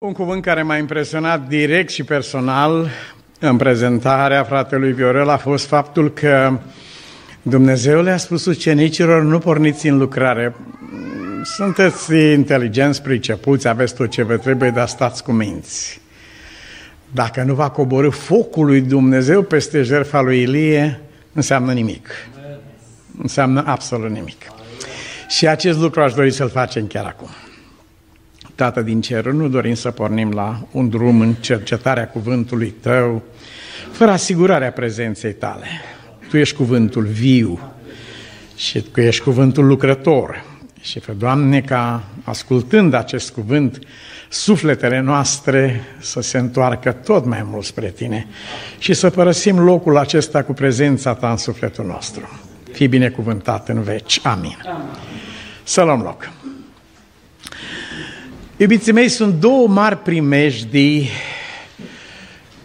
Un cuvânt care m-a impresionat direct și personal în prezentarea fratelui Viorel a fost faptul că Dumnezeu le-a spus ucenicilor, nu porniți în lucrare. Sunteți inteligenți, pricepuți, aveți tot ce vă trebuie, dar stați cu minți. Dacă nu va coborâ focul lui Dumnezeu peste jertfa lui Ilie, înseamnă nimic. Înseamnă absolut nimic. Și acest lucru aș dori să-l facem chiar acum. Tată din cer, nu dorim să pornim la un drum în cercetarea cuvântului Tău, fără asigurarea prezenței Tale. Tu ești cuvântul viu și Tu ești cuvântul lucrător. Și fă, Doamne, ca ascultând acest cuvânt, sufletele noastre să se întoarcă tot mai mult spre Tine și să părăsim locul acesta cu prezența Ta în sufletul nostru. Fii binecuvântat în veci. Amin. Amin. Să luăm loc. Iubiții mei, sunt două mari primejdii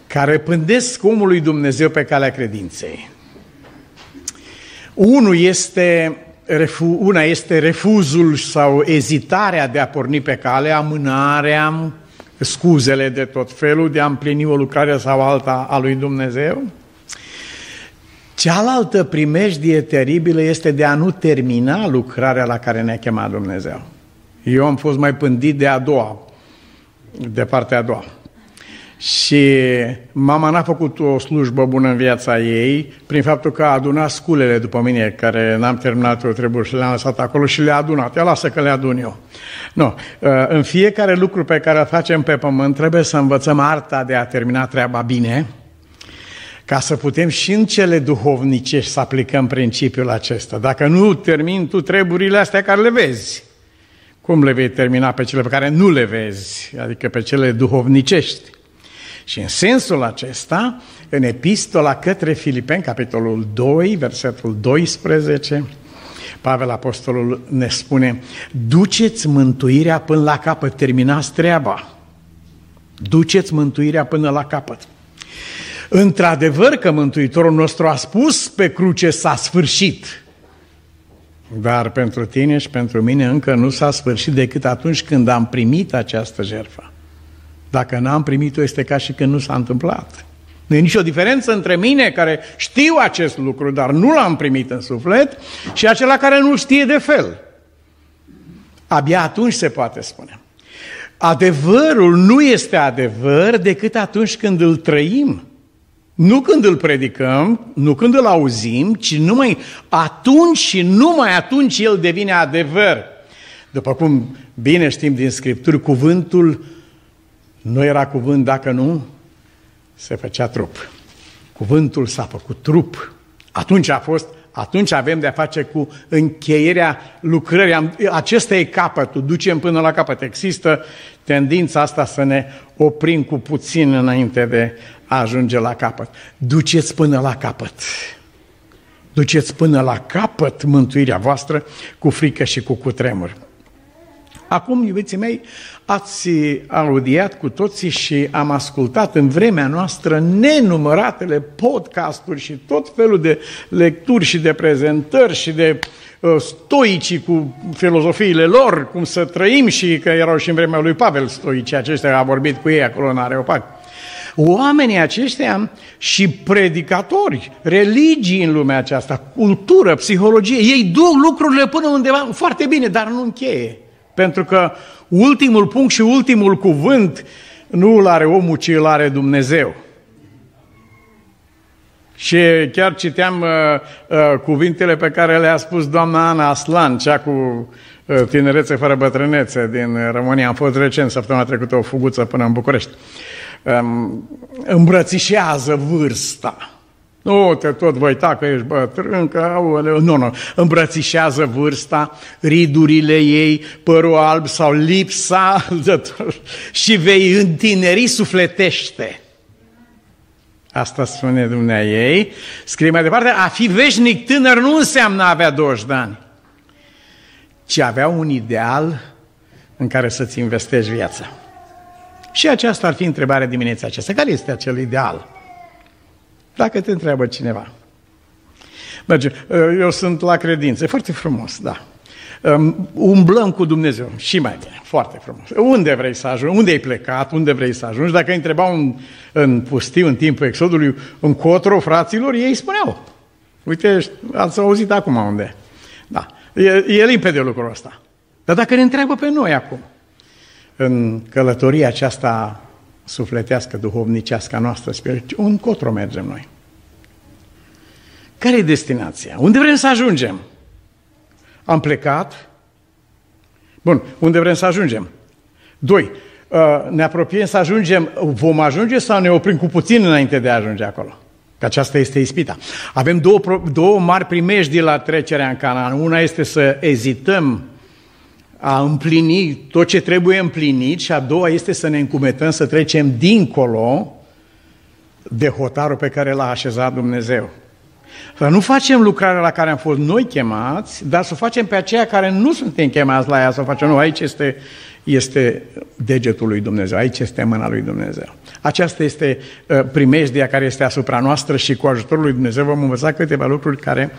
care pândesc omul lui Dumnezeu pe calea credinței. Unul este, una este refuzul sau ezitarea de a porni pe cale, amânarea, scuzele de tot felul, de a împlini o lucrare sau alta a lui Dumnezeu. Cealaltă primejdie teribilă este de a nu termina lucrarea la care ne-a chemat Dumnezeu. Eu am fost mai pândit de a doua, de partea a doua. Și mama n-a făcut o slujbă bună în viața ei prin faptul că a adunat sculele după mine, care n-am terminat eu trebuie și le-am lăsat acolo și le-a adunat. Ea lasă că le adun eu. Nu. În fiecare lucru pe care îl facem pe pământ trebuie să învățăm arta de a termina treaba bine, ca să putem și în cele duhovnicești să aplicăm principiul acesta. Dacă nu termin tu treburile astea care le vezi, cum le vei termina pe cele pe care nu le vezi, adică pe cele duhovnicești? Și în sensul acesta, în epistola către Filipeni, capitolul 2, versetul 12, Pavel Apostolul ne spune, duceți mântuirea până la capăt, terminați treaba. Duceți mântuirea până la capăt. Într-adevăr că Mântuitorul nostru a spus pe cruce s-a sfârșit. Dar pentru tine și pentru mine încă nu s-a sfârșit decât atunci când am primit această jertfă. Dacă n-am primit-o, este ca și când nu s-a întâmplat. Nu e nicio diferență între mine, care știu acest lucru, dar nu l-am primit în suflet, și acela care nu știe de fel. Abia atunci se poate spune. Adevărul nu este adevăr decât atunci când îl trăim. Nu când îl predicăm, nu când îl auzim, ci numai atunci și numai atunci el devine adevăr. După cum bine știm din Scripturi, cuvântul nu era cuvânt dacă nu se făcea trup. Cuvântul s-a făcut trup. Atunci a fost, atunci avem de-a face cu încheierea lucrării. Acesta e capătul, ducem până la capăt. Există tendința asta să ne oprim cu puțin înainte de a ajunge la capăt. Duceți până la capăt. Duceți până la capăt mântuirea voastră cu frică și cu cutremur. Acum, iubiții mei, ați audiat cu toții și am ascultat în vremea noastră nenumăratele podcasturi și tot felul de lecturi și de prezentări și de uh, stoicii cu filozofiile lor, cum să trăim și că erau și în vremea lui Pavel stoicii aceștia, a vorbit cu ei acolo în Areopag. Oamenii aceștia și predicatori, religii în lumea aceasta, cultură, psihologie, ei duc lucrurile până undeva foarte bine, dar nu încheie. Pentru că ultimul punct și ultimul cuvânt nu îl are omul, ci îl are Dumnezeu. Și chiar citeam uh, uh, cuvintele pe care le-a spus doamna Ana Aslan, cea cu uh, tinerețe fără bătrânețe din România. Am fost recent, săptămâna trecută, o fuguță până în București. Um, îmbrățișează vârsta. Nu te tot voi ta că ești bătrân, că aoleu. Nu, nu. Îmbrățișează vârsta, ridurile ei, părul alb sau lipsa și vei întineri sufletește. Asta spune Dumnezeu ei. Scrie mai departe, a fi veșnic tânăr nu înseamnă a avea 20 de ani, ci avea un ideal în care să-ți investești viața. Și aceasta ar fi întrebarea dimineața aceasta. Care este acel ideal? Dacă te întreabă cineva. Merge, eu sunt la credință, foarte frumos, da. um, umblăm cu Dumnezeu și mai bine, foarte frumos. Unde vrei să ajungi? Unde ai plecat? Unde vrei să ajungi? Dacă îi întrebau în, în pustiu, în timpul exodului, încotro fraților, ei spuneau. Uite, ați auzit acum unde. Da. E, e limpede lucrul ăsta. Dar dacă ne întreabă pe noi acum, în călătoria aceasta sufletească, duhovnicească noastră, un cotro mergem noi. Care e destinația? Unde vrem să ajungem? Am plecat. Bun, unde vrem să ajungem? Doi, uh, ne apropiem să ajungem, vom ajunge sau ne oprim cu puțin înainte de a ajunge acolo? Că aceasta este ispita. Avem două, două mari primejdi la trecerea în Canaan. Una este să ezităm a împlini tot ce trebuie împlinit și a doua este să ne încumetăm să trecem dincolo de hotarul pe care l-a așezat Dumnezeu. Să nu facem lucrarea la care am fost noi chemați, dar să o facem pe aceia care nu suntem chemați la ea să o facem. Nu, aici este, este degetul lui Dumnezeu, aici este mâna lui Dumnezeu. Aceasta este uh, primejdia care este asupra noastră și cu ajutorul lui Dumnezeu vom învăța câteva lucruri care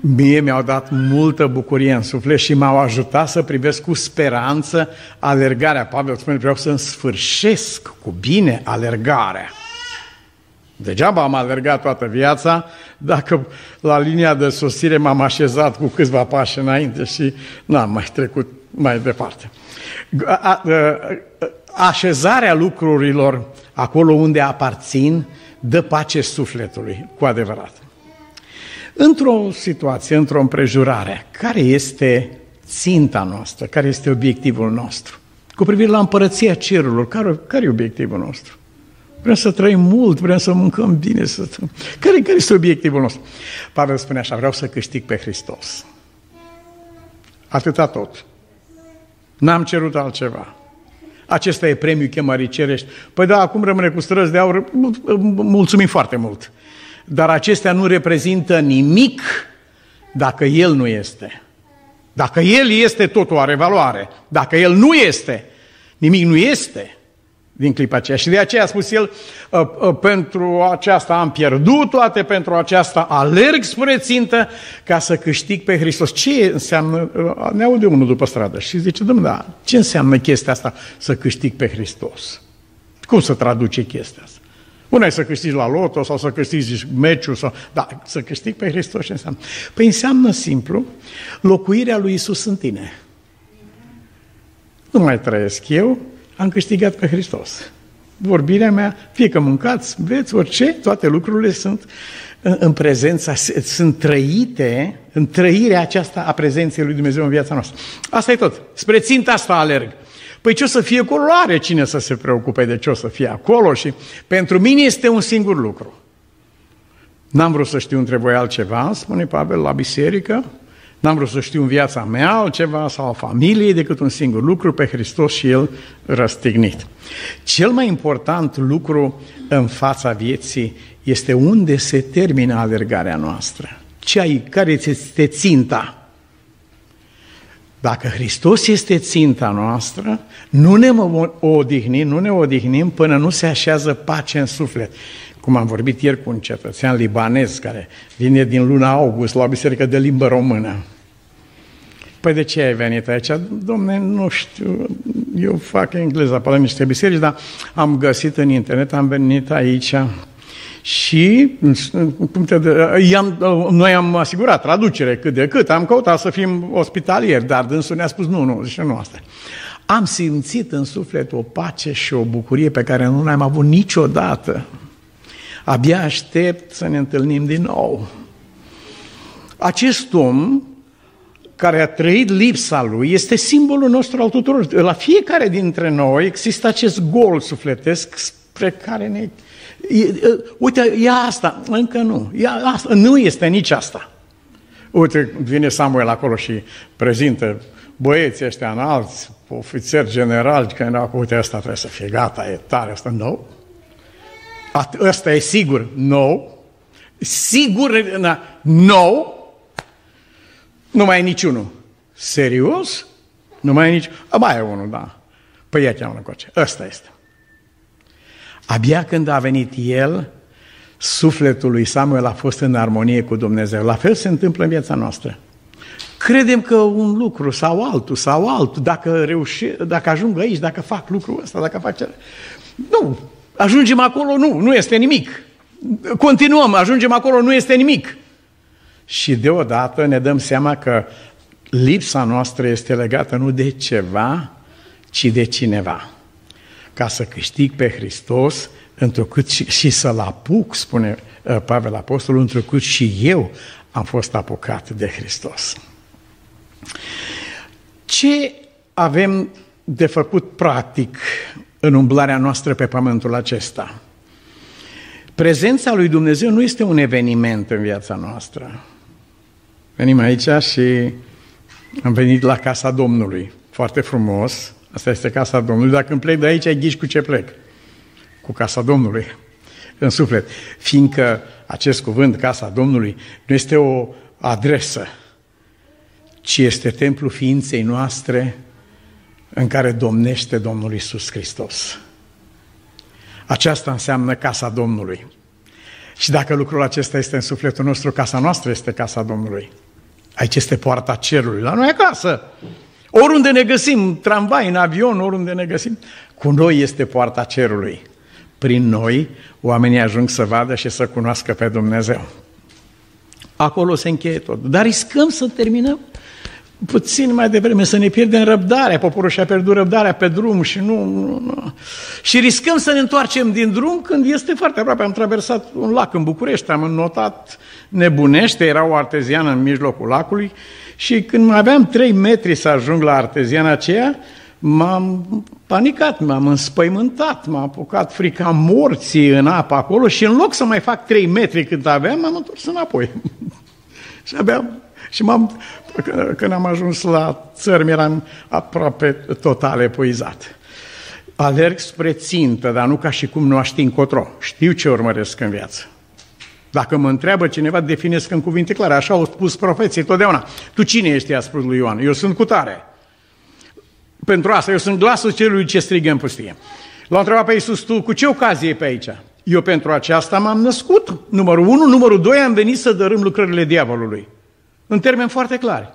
mie mi-au dat multă bucurie în suflet și m-au ajutat să privesc cu speranță alergarea. Pavel spune, vreau să sfârșesc cu bine alergarea. Degeaba am alergat toată viața dacă la linia de sosire m-am așezat cu câțiva pași înainte și n-am mai trecut mai departe. Așezarea lucrurilor acolo unde aparțin dă pace sufletului, cu adevărat. Într-o situație, într-o împrejurare, care este ținta noastră, care este obiectivul nostru? Cu privire la împărăția cerurilor, care, care e obiectivul nostru? Vrem să trăim mult, vrem să mâncăm bine. Să... Care, care este obiectivul nostru? Pavel spune așa, vreau să câștig pe Hristos. Atâta tot. N-am cerut altceva. Acesta e premiul chemării cerești. Păi da, acum rămâne cu străzi de aur, mulțumim foarte mult. Dar acestea nu reprezintă nimic dacă El nu este. Dacă El este, totul are valoare. Dacă El nu este, nimic nu este din clipa aceea. Și de aceea a spus el, ă, ă, pentru aceasta am pierdut toate, pentru aceasta alerg spre țintă ca să câștig pe Hristos. Ce înseamnă, ă, ne aude unul după stradă și zice, domnule, da, ce înseamnă chestia asta să câștig pe Hristos? Cum să traduce chestia asta? Una e să câștigi la loto sau să câștigi meciul, sau... da, să câștigi pe Hristos ce înseamnă? Păi înseamnă simplu locuirea lui Isus în tine. Nu mai trăiesc eu, am câștigat pe Hristos. Vorbirea mea, fie că mâncați, beți, orice, toate lucrurile sunt în prezența, sunt trăite, în trăirea aceasta a prezenței lui Dumnezeu în viața noastră. Asta e tot. Spre ținta asta alerg. Păi ce o să fie acolo? Are cine să se preocupe de ce o să fie acolo și pentru mine este un singur lucru. N-am vrut să știu între voi altceva, spune Pavel, la biserică, N-am vrut să știu în viața mea altceva sau a familiei decât un singur lucru, pe Hristos și El răstignit. Cel mai important lucru în fața vieții este unde se termină alergarea noastră. Ce ai, care este ținta? Dacă Hristos este ținta noastră, nu ne odihnim, nu ne odihnim până nu se așează pace în suflet. Cum am vorbit ieri cu un cetățean libanez care vine din luna august la o biserică de limbă română. Păi de ce ai venit aici? Domne, nu știu, eu fac engleză pe la niște biserici, dar am găsit în internet, am venit aici și i-am, noi am asigurat traducere cât de cât, am căutat să fim ospitalieri, dar dânsul ne-a spus nu, nu, zice nu asta. Am simțit în suflet o pace și o bucurie pe care nu l-am avut niciodată. Abia aștept să ne întâlnim din nou. Acest om care a trăit lipsa lui este simbolul nostru al tuturor. La fiecare dintre noi există acest gol sufletesc spre care ne... Uite, e asta, încă nu. E asta, nu este nici asta. Uite, vine Samuel acolo și prezintă băieții ăștia înalți, ofițeri generali, că erau, uite, asta trebuie să fie gata, e tare, asta, nu. No. Ăsta e sigur, nu. No. Sigur, nu. No. Nu mai e niciunul. Serios? Nu mai e nici... A, mai e unul, da. Păi ia cheamă coace. Ăsta este. Abia când a venit el, sufletul lui Samuel a fost în armonie cu Dumnezeu. La fel se întâmplă în viața noastră. credem că un lucru sau altul sau altul, dacă, reuși, dacă ajung aici, dacă fac lucrul ăsta, dacă fac cele... Nu, ajungem acolo, nu, nu este nimic. Continuăm, ajungem acolo, nu este nimic. Și deodată ne dăm seama că lipsa noastră este legată nu de ceva, ci de cineva. Ca să câștig pe Hristos, întrucât și, și să-L apuc, spune uh, Pavel Apostol, întrucât și eu am fost apucat de Hristos. Ce avem de făcut practic în umblarea noastră pe pământul acesta? Prezența lui Dumnezeu nu este un eveniment în viața noastră. Venim aici și am venit la casa Domnului. Foarte frumos. Asta este casa Domnului. Dacă îmi plec de aici, ai ghiși cu ce plec. Cu casa Domnului. În suflet. Fiindcă acest cuvânt, casa Domnului, nu este o adresă, ci este templul ființei noastre în care domnește Domnul Isus Hristos. Aceasta înseamnă casa Domnului. Și dacă lucrul acesta este în sufletul nostru, casa noastră este casa Domnului. Aici este poarta cerului, la noi acasă. Oriunde ne găsim, tramvai, în avion, oriunde ne găsim, cu noi este poarta cerului. Prin noi, oamenii ajung să vadă și să cunoască pe Dumnezeu. Acolo se încheie tot. Dar riscăm să terminăm puțin mai devreme, să ne pierdem răbdarea. Poporul și-a pierdut răbdarea pe drum și nu, nu, nu. Și riscăm să ne întoarcem din drum când este foarte aproape. Am traversat un lac în București, am înnotat nebunește, era o arteziană în mijlocul lacului și când mai aveam trei metri să ajung la arteziana aceea, m-am panicat, m-am înspăimântat, m-a apucat frica morții în apă acolo și în loc să mai fac trei metri cât aveam, m-am întors înapoi. și abia și m-am, când am ajuns la țări, eram aproape total epuizat. Alerg spre țintă, dar nu ca și cum nu aș ști încotro. Știu ce urmăresc în viață. Dacă mă întreabă cineva, definesc în cuvinte clare. Așa au spus profeții totdeauna. Tu cine ești, a spus lui Ioan? Eu sunt cu tare. Pentru asta, eu sunt glasul celui ce strigă în pustie. L-a întrebat pe Iisus, tu cu ce ocazie e pe aici? Eu pentru aceasta m-am născut. Numărul 1, numărul 2, am venit să dărâm lucrările diavolului. În termeni foarte clari.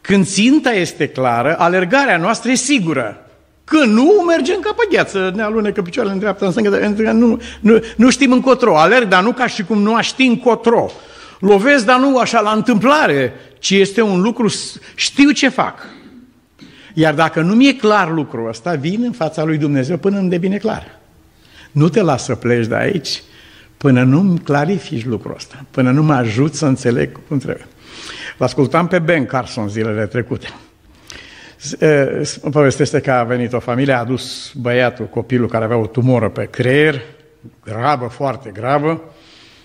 Când ținta este clară, alergarea noastră e sigură. Când nu, mergem ca pe gheață, ne alunecă picioarele în dreapta, în stânga, nu, nu, nu știm încotro. Alerg, dar nu ca și cum nu aș ști încotro. Lovesc, dar nu așa la întâmplare, ci este un lucru, știu ce fac. Iar dacă nu mi-e clar lucrul ăsta, vin în fața lui Dumnezeu până îmi devine clar. Nu te las să pleci de aici până nu-mi clarifici lucrul ăsta, până nu mă ajut să înțeleg cum trebuie. L-ascultam pe Ben Carson zilele trecute. Povestește că a venit o familie, a adus băiatul, copilul care avea o tumoră pe creier, gravă, foarte gravă,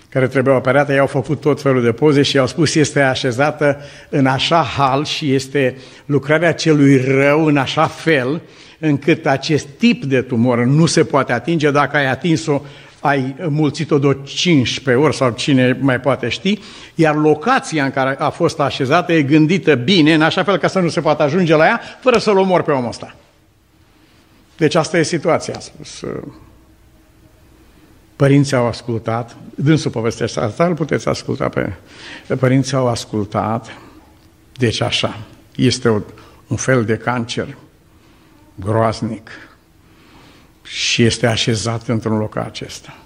care trebuia operată, i-au făcut tot felul de poze și i-au spus este așezată în așa hal și este lucrarea celui rău în așa fel încât acest tip de tumoră nu se poate atinge dacă ai atins-o ai mulțit-o de 15 ori sau cine mai poate ști, iar locația în care a fost așezată e gândită bine, în așa fel ca să nu se poată ajunge la ea, fără să-l omor pe omul ăsta. Deci asta e situația, a spus. Părinții au ascultat, dânsul povestește asta, îl puteți asculta pe... Părinții au ascultat, deci așa, este o, un fel de cancer groaznic, și este așezat într-un loc acesta.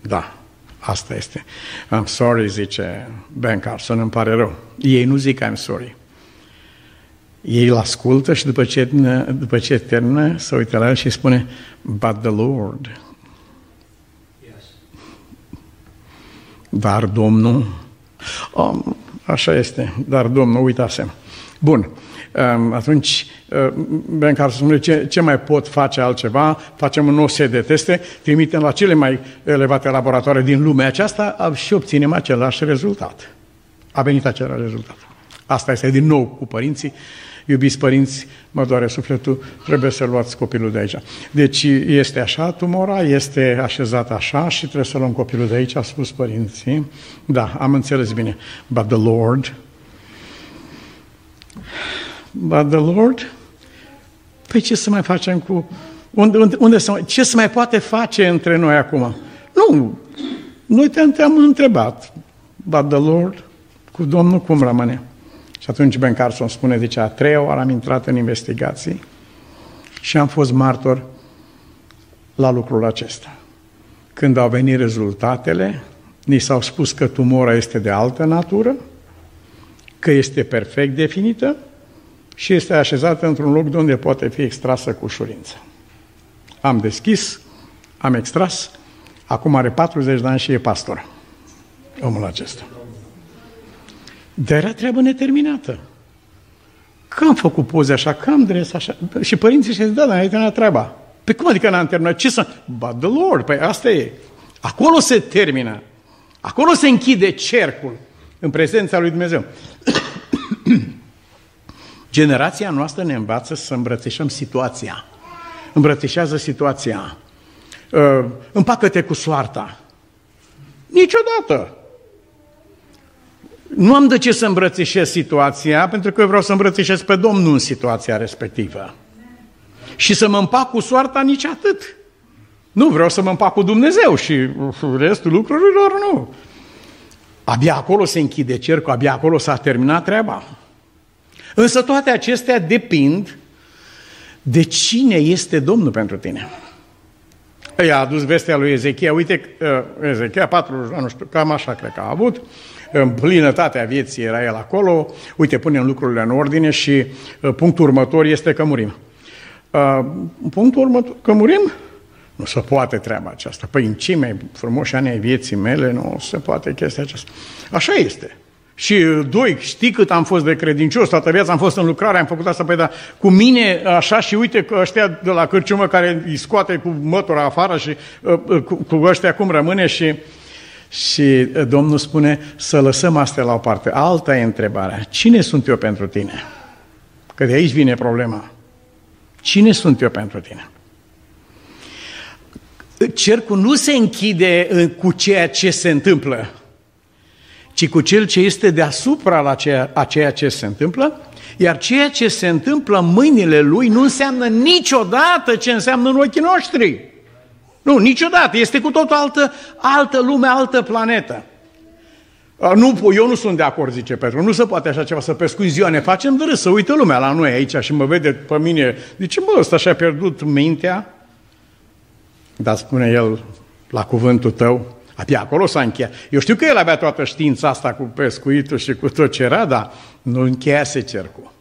Da, asta este. I'm sorry, zice Ben Carson, îmi pare rău. Ei nu zic I'm sorry. Ei îl ascultă și după ce, după ce termină, se uită la el și spune, but the Lord. Yes. Dar Domnul, oh, așa este, dar Domnul, uitasem. Bun, atunci Ben Carson spune ce, ce mai pot face altceva, facem un nou set de teste, trimitem la cele mai elevate laboratoare din lumea aceasta și obținem același rezultat. A venit același rezultat. Asta este din nou cu părinții. Iubiți părinți, mă doare sufletul, trebuie să luați copilul de aici. Deci este așa, tumora este așezată așa și trebuie să luăm copilul de aici, a spus părinții. Da, am înțeles bine. But the Lord But the Lord? Păi ce să mai facem cu... Unde, unde, unde să, ce să mai poate face între noi acum? Nu, noi te-am, te-am întrebat. But the Lord, cu Domnul cum rămâne? Și atunci Ben Carson spune, zice, a treia oară am intrat în investigații și am fost martor la lucrul acesta. Când au venit rezultatele, ni s-au spus că tumora este de altă natură, că este perfect definită și este așezată într-un loc de unde poate fi extrasă cu ușurință. Am deschis, am extras, acum are 40 de ani și e pastor. Omul acesta. Dar era treabă neterminată. Că am făcut poze așa, că am dres așa. Și părinții și da, dar n-ai terminat treaba. Pe cum adică n-am terminat? Ce să... But the Lord, păi asta e. Acolo se termină. Acolo se închide cercul în prezența lui Dumnezeu. Generația noastră ne învață să îmbrățișăm situația. Îmbrățișează situația. Uh, împacă-te cu soarta. Niciodată. Nu am de ce să îmbrățișez situația, pentru că eu vreau să îmbrățișez pe Domnul în situația respectivă. Și să mă împac cu soarta nici atât. Nu, vreau să mă împac cu Dumnezeu și restul lucrurilor nu. Abia acolo se închide cercul, abia acolo s-a terminat treaba. Însă toate acestea depind de cine este Domnul pentru tine. I-a adus vestea lui Ezechia, uite, uh, Ezechia, patru, nu știu, cam așa cred că a avut, în plinătatea vieții era el acolo, uite, punem lucrurile în ordine și uh, punctul următor este că murim. Uh, punctul următor, că murim? Nu se poate treaba aceasta. Păi în cei mai frumoși ani ai vieții mele nu se poate chestia aceasta. Așa este. Și doi, știi cât am fost de credincios, toată viața am fost în lucrare, am făcut asta, păi da, cu mine așa și uite că ăștia de la cârciumă care îi scoate cu mătura afară și uh, uh, cu, cu ăștia cum rămâne și, și Domnul spune să lăsăm astea la o parte. Alta e întrebarea. Cine sunt eu pentru tine? Că de aici vine problema. Cine sunt eu pentru tine? Cercul nu se închide cu ceea ce se întâmplă, ci cu cel ce este deasupra la ceea, a ceea ce se întâmplă, iar ceea ce se întâmplă în mâinile lui nu înseamnă niciodată ce înseamnă în ochii noștri. Nu, niciodată. Este cu totul altă, altă lume, altă planetă. Nu, eu nu sunt de acord, zice Petru, nu se poate așa ceva, să pescui ziua, ne facem de râs, să uită lumea la noi aici și mă vede pe mine, zice, bă, ăsta și-a pierdut mintea, dar spune el la cuvântul tău, abia acolo s-a încheiat. Eu știu că el avea toată știința asta cu pescuitul și cu tot ce era, dar nu încheiase cercul.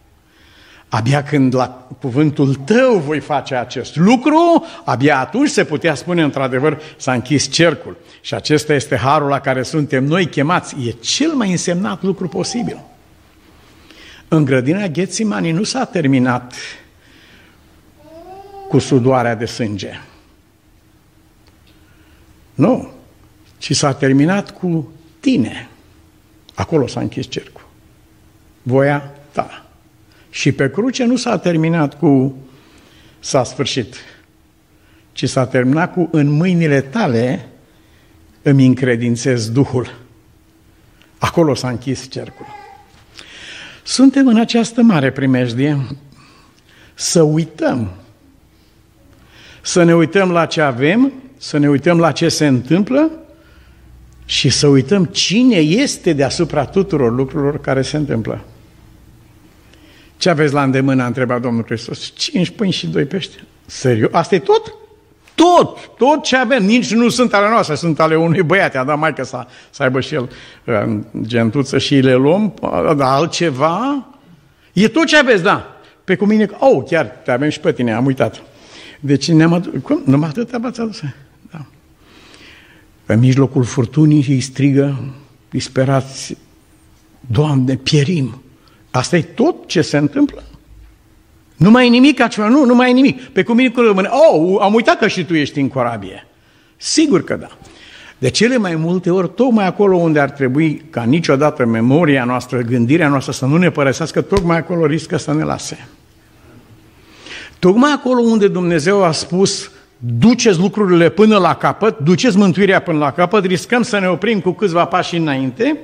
Abia când la cuvântul tău voi face acest lucru, abia atunci se putea spune într-adevăr s-a închis cercul. Și acesta este harul la care suntem noi chemați. E cel mai însemnat lucru posibil. În grădina Ghețimanii nu s-a terminat cu sudoarea de sânge. Nu, ci s-a terminat cu tine. Acolo s-a închis cercul. Voia ta. Și pe cruce nu s-a terminat cu s-a sfârșit, ci s-a terminat cu în mâinile tale îmi încredințez Duhul. Acolo s-a închis cercul. Suntem în această mare primejdie să uităm, să ne uităm la ce avem, să ne uităm la ce se întâmplă și să uităm cine este deasupra tuturor lucrurilor care se întâmplă. Ce aveți la îndemână, a întrebat Domnul Hristos. Cinci pâini și doi pești. Serios? Asta e tot? Tot, tot ce avem, nici nu sunt ale noastre, sunt ale unui băiat, a dat mai că să, să aibă și el uh, gentuță și le luăm, dar altceva, e tot ce aveți, da. Pe cu mine, oh, chiar te avem și pe tine, am uitat. Deci ne-am adus, cum? Numai atât v-ați adus? Da. În mijlocul furtunii îi strigă, disperați, Doamne, pierim. Asta e tot ce se întâmplă. Nu mai e nimic altceva, nu, nu mai e nimic. Pe cum mine rămâne, oh, am uitat că și tu ești în corabie. Sigur că da. De cele mai multe ori, tocmai acolo unde ar trebui ca niciodată memoria noastră, gândirea noastră să nu ne părăsească, tocmai acolo riscă să ne lase. Tocmai acolo unde Dumnezeu a spus, duceți lucrurile până la capăt, duceți mântuirea până la capăt, riscăm să ne oprim cu câțiva pași înainte,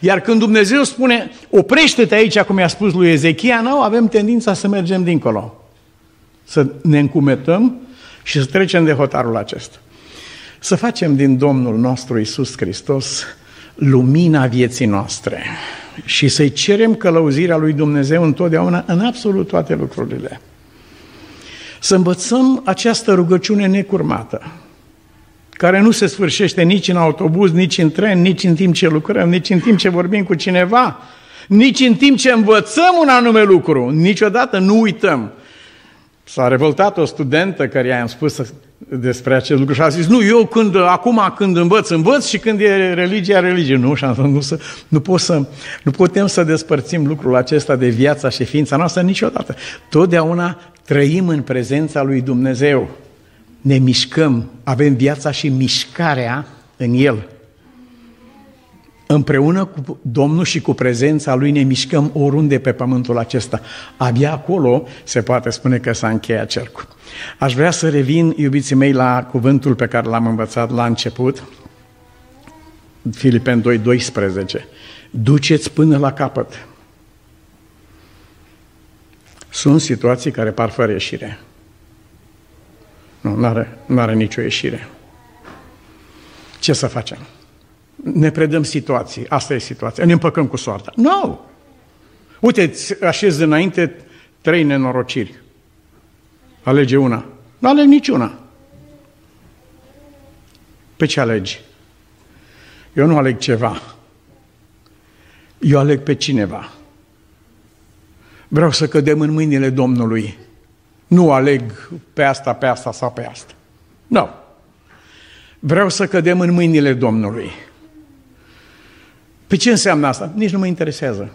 iar când Dumnezeu spune, oprește-te aici, cum i-a spus lui Ezechia, nu, avem tendința să mergem dincolo. Să ne încumetăm și să trecem de hotarul acesta. Să facem din Domnul nostru Isus Hristos lumina vieții noastre. și să-i cerem călăuzirea lui Dumnezeu întotdeauna în absolut toate lucrurile. Să învățăm această rugăciune necurmată, care nu se sfârșește nici în autobuz, nici în tren, nici în timp ce lucrăm, nici în timp ce vorbim cu cineva, nici în timp ce învățăm un anume lucru. Niciodată nu uităm. S-a revoltat o studentă care i-am spus despre acest lucru și a zis, nu, eu când, acum când învăț, învăț și când e religia, religie. Nu, și am zis, nu, să, nu, pot să, nu putem să despărțim lucrul acesta de viața și ființa noastră niciodată. Totdeauna trăim în prezența lui Dumnezeu. Ne mișcăm, avem viața și mișcarea în El. Împreună cu Domnul și cu prezența Lui ne mișcăm oriunde pe pământul acesta. Abia acolo se poate spune că s-a încheiat cercul. Aș vrea să revin, iubiții mei, la cuvântul pe care l-am învățat la început, Filipen 2, 12. Duceți până la capăt. Sunt situații care par fără ieșire. Nu, nu are, are nicio ieșire. Ce să facem? Ne predăm situații. Asta e situația. Ne împăcăm cu soarta. Nu! No. Uite, îți așezi înainte trei nenorociri. Alege una. Nu aleg niciuna. Pe ce alegi? Eu nu aleg ceva. Eu aleg pe cineva. Vreau să cădem în mâinile Domnului. Nu aleg pe asta, pe asta sau pe asta. Nu. No. Vreau să cădem în mâinile Domnului. Pe ce înseamnă asta? Nici nu mă interesează.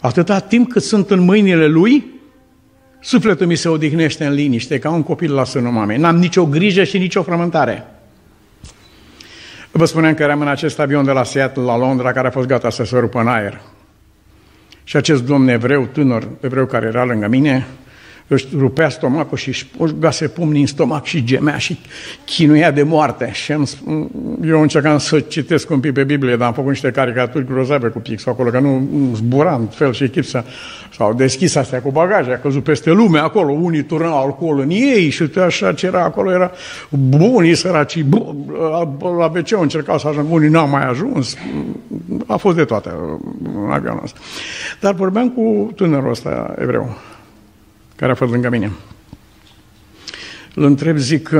Atâta timp cât sunt în mâinile lui, sufletul mi se odihnește în liniște, ca un copil la sânul mamei. N-am nicio grijă și nicio frământare. Vă spuneam că eram în acest avion de la Seattle la Londra, care a fost gata să se rupă în aer. Și acest domn evreu, tânăr evreu care era lângă mine, își rupea stomacul și își gase pumnii în stomac și gemea și chinuia de moarte. Și am, eu încercam să citesc un pic pe Biblie, dar am făcut niște caricaturi grozave cu pixul acolo, că nu zbura în fel și chip să... S-au deschis astea cu bagaje, a căzut peste lume acolo, unii turnau alcool în ei și așa ce era acolo, era bunii săraci, bun, la wc încercau să ajungă, unii n-au mai ajuns, a fost de toate în avionul ăsta. Dar vorbeam cu tânărul ăsta evreu, care a fost lângă mine. Îl întreb, zic,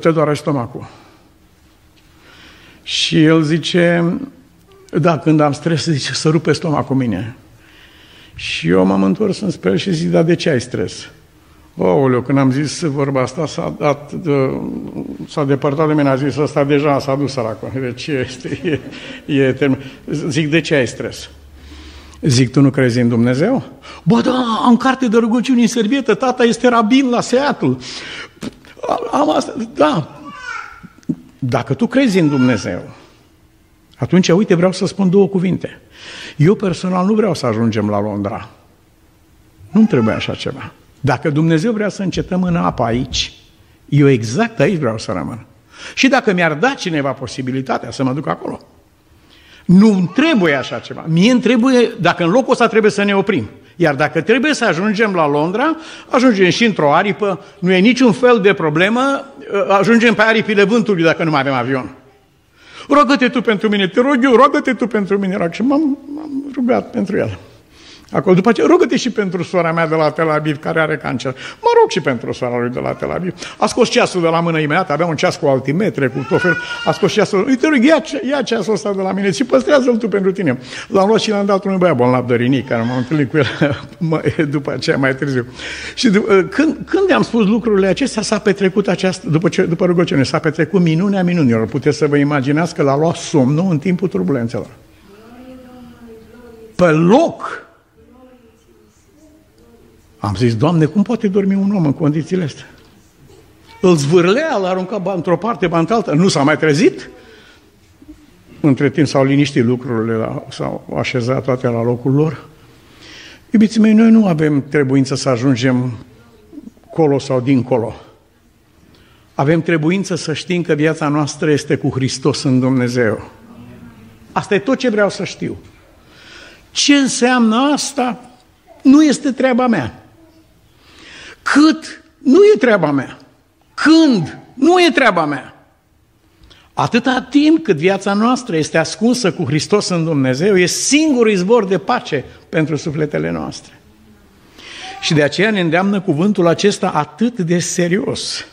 te doare stomacul. Și el zice, da, când am stres, zice, să rupe stomacul mine. Și eu m-am întors în spre și zic, da, de ce ai stres? Ooleu, când am zis vorba asta, s-a, dat, s-a depărtat de mine, a zis, ăsta deja s-a dus săracul. Deci este, e, e termen. Zic, de ce ai stres? Zic, tu nu crezi în Dumnezeu? Bă, da, am carte de rugăciuni în servietă, tata este rabin la Seattle. Am asta, da. Dacă tu crezi în Dumnezeu, atunci, uite, vreau să spun două cuvinte. Eu personal nu vreau să ajungem la Londra. Nu-mi trebuie așa ceva. Dacă Dumnezeu vrea să încetăm în apă aici, eu exact aici vreau să rămân. Și dacă mi-ar da cineva posibilitatea să mă duc acolo, nu trebuie așa ceva. Mie îmi trebuie, dacă în locul ăsta trebuie să ne oprim. Iar dacă trebuie să ajungem la Londra, ajungem și într-o aripă, nu e niciun fel de problemă, ajungem pe aripile vântului dacă nu mai avem avion. Rogă-te tu pentru mine, te rog eu, rogă-te tu pentru mine. Și m-am, m-am rugat pentru el. Acolo, după aceea, rugă-te și pentru sora mea de la Tel Aviv, care are cancer. Mă rog și pentru sora lui de la Tel Aviv. A scos ceasul de la mână imediat, avea un ceas cu altimetre, cu tot fel. A scos ceasul, uite, rog, ia, ia ceasul ăsta de la mine și păstrează-l tu pentru tine. L-am luat și l-am dat unui băiat bolnav de rinic, care m-am întâlnit cu el după aceea, mai târziu. Și ă, când, când am spus lucrurile acestea, s-a petrecut această, după, ce, după rugăciune, s-a petrecut minunea minunilor. Puteți să vă imaginați că l-a luat somnul în timpul turbulențelor. Pe loc, am zis, Doamne, cum poate dormi un om în condițiile astea? Îl zvârlea, l-a aruncat într-o parte, ba într-alta. Nu s-a mai trezit? Între timp s-au liniștit lucrurile, s-au așezat toate la locul lor. Iubiții mei, noi nu avem trebuință să ajungem colo sau dincolo. Avem trebuință să știm că viața noastră este cu Hristos în Dumnezeu. Asta e tot ce vreau să știu. Ce înseamnă asta? Nu este treaba mea. Cât nu e treaba mea. Când nu e treaba mea. Atâta timp cât viața noastră este ascunsă cu Hristos în Dumnezeu, e singurul izvor de pace pentru sufletele noastre. Și de aceea ne îndeamnă cuvântul acesta atât de serios.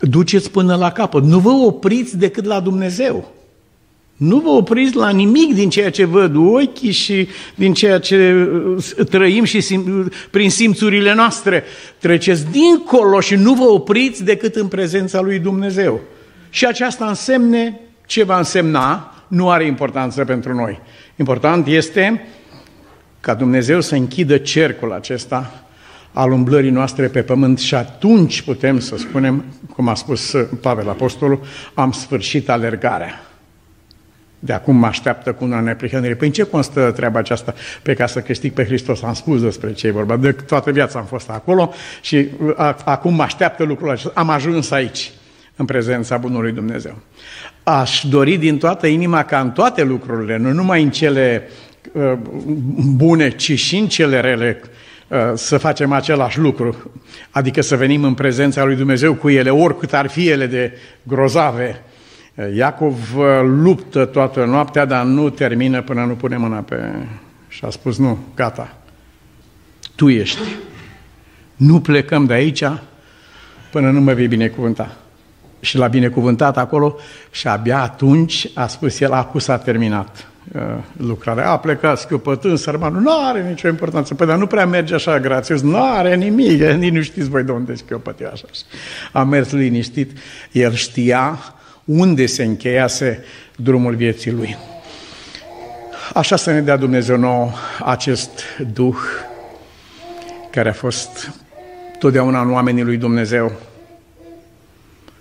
Duceți până la capăt. Nu vă opriți decât la Dumnezeu. Nu vă opriți la nimic din ceea ce văd ochii și din ceea ce uh, trăim și sim, prin simțurile noastre. Treceți dincolo și nu vă opriți decât în prezența lui Dumnezeu. Și aceasta însemne ce va însemna, nu are importanță pentru noi. Important este ca Dumnezeu să închidă cercul acesta al umblării noastre pe pământ și atunci putem să spunem, cum a spus Pavel Apostolul, am sfârșit alergarea. De acum mă așteaptă cu una neprihănire. Păi în ce constă treaba aceasta pe ca să câștig pe Hristos? Am spus despre ce e vorba. De toată viața am fost acolo și acum mă așteaptă lucrul acesta. Am ajuns aici, în prezența Bunului Dumnezeu. Aș dori din toată inima ca în toate lucrurile, nu numai în cele uh, bune, ci și în cele rele, uh, să facem același lucru, adică să venim în prezența lui Dumnezeu cu ele, oricât ar fi ele de grozave, Iacov uh, luptă toată noaptea, dar nu termină până nu pune mâna pe... Și a spus, nu, gata, tu ești. Nu plecăm de aici până nu mă vei binecuvânta. Și l-a binecuvântat acolo și abia atunci a spus el, acum s-a terminat uh, lucrarea. A plecat scăpătând, sărmanul, nu are nicio importanță. Păi, dar nu prea merge așa grațios, nu are nimic, nici nu știți voi de unde scăpăt așa. A mers liniștit, el știa unde se încheiase drumul vieții lui. Așa să ne dea Dumnezeu nou acest Duh care a fost totdeauna în oamenii lui Dumnezeu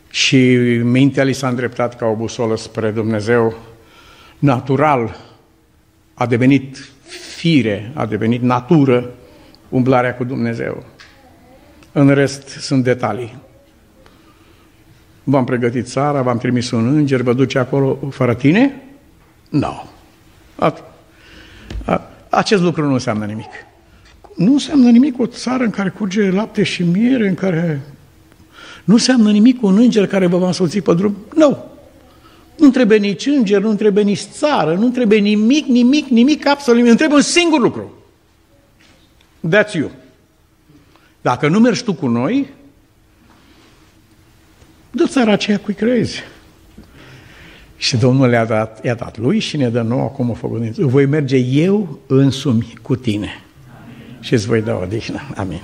și mintea lui s-a îndreptat ca o busolă spre Dumnezeu natural, a devenit fire, a devenit natură umblarea cu Dumnezeu. În rest sunt detalii v-am pregătit țara, v-am trimis un înger, vă duce acolo fără tine? Nu. No. Acest lucru nu înseamnă nimic. Nu înseamnă nimic o țară în care curge lapte și miere, în care... Nu înseamnă nimic un înger care vă va însoți pe drum? Nu. No. Nu trebuie nici înger, nu trebuie nici țară, nu trebuie nimic, nimic, nimic, absolut nimic. Îmi trebuie un singur lucru. That's you. Dacă nu mergi tu cu noi, dă țara aceea cui crezi. Și Domnul le-a dat, i-a dat lui și ne dă nouă acum o făgăduință. Voi merge eu însumi cu tine Amin. și îți voi da odihnă. Amin.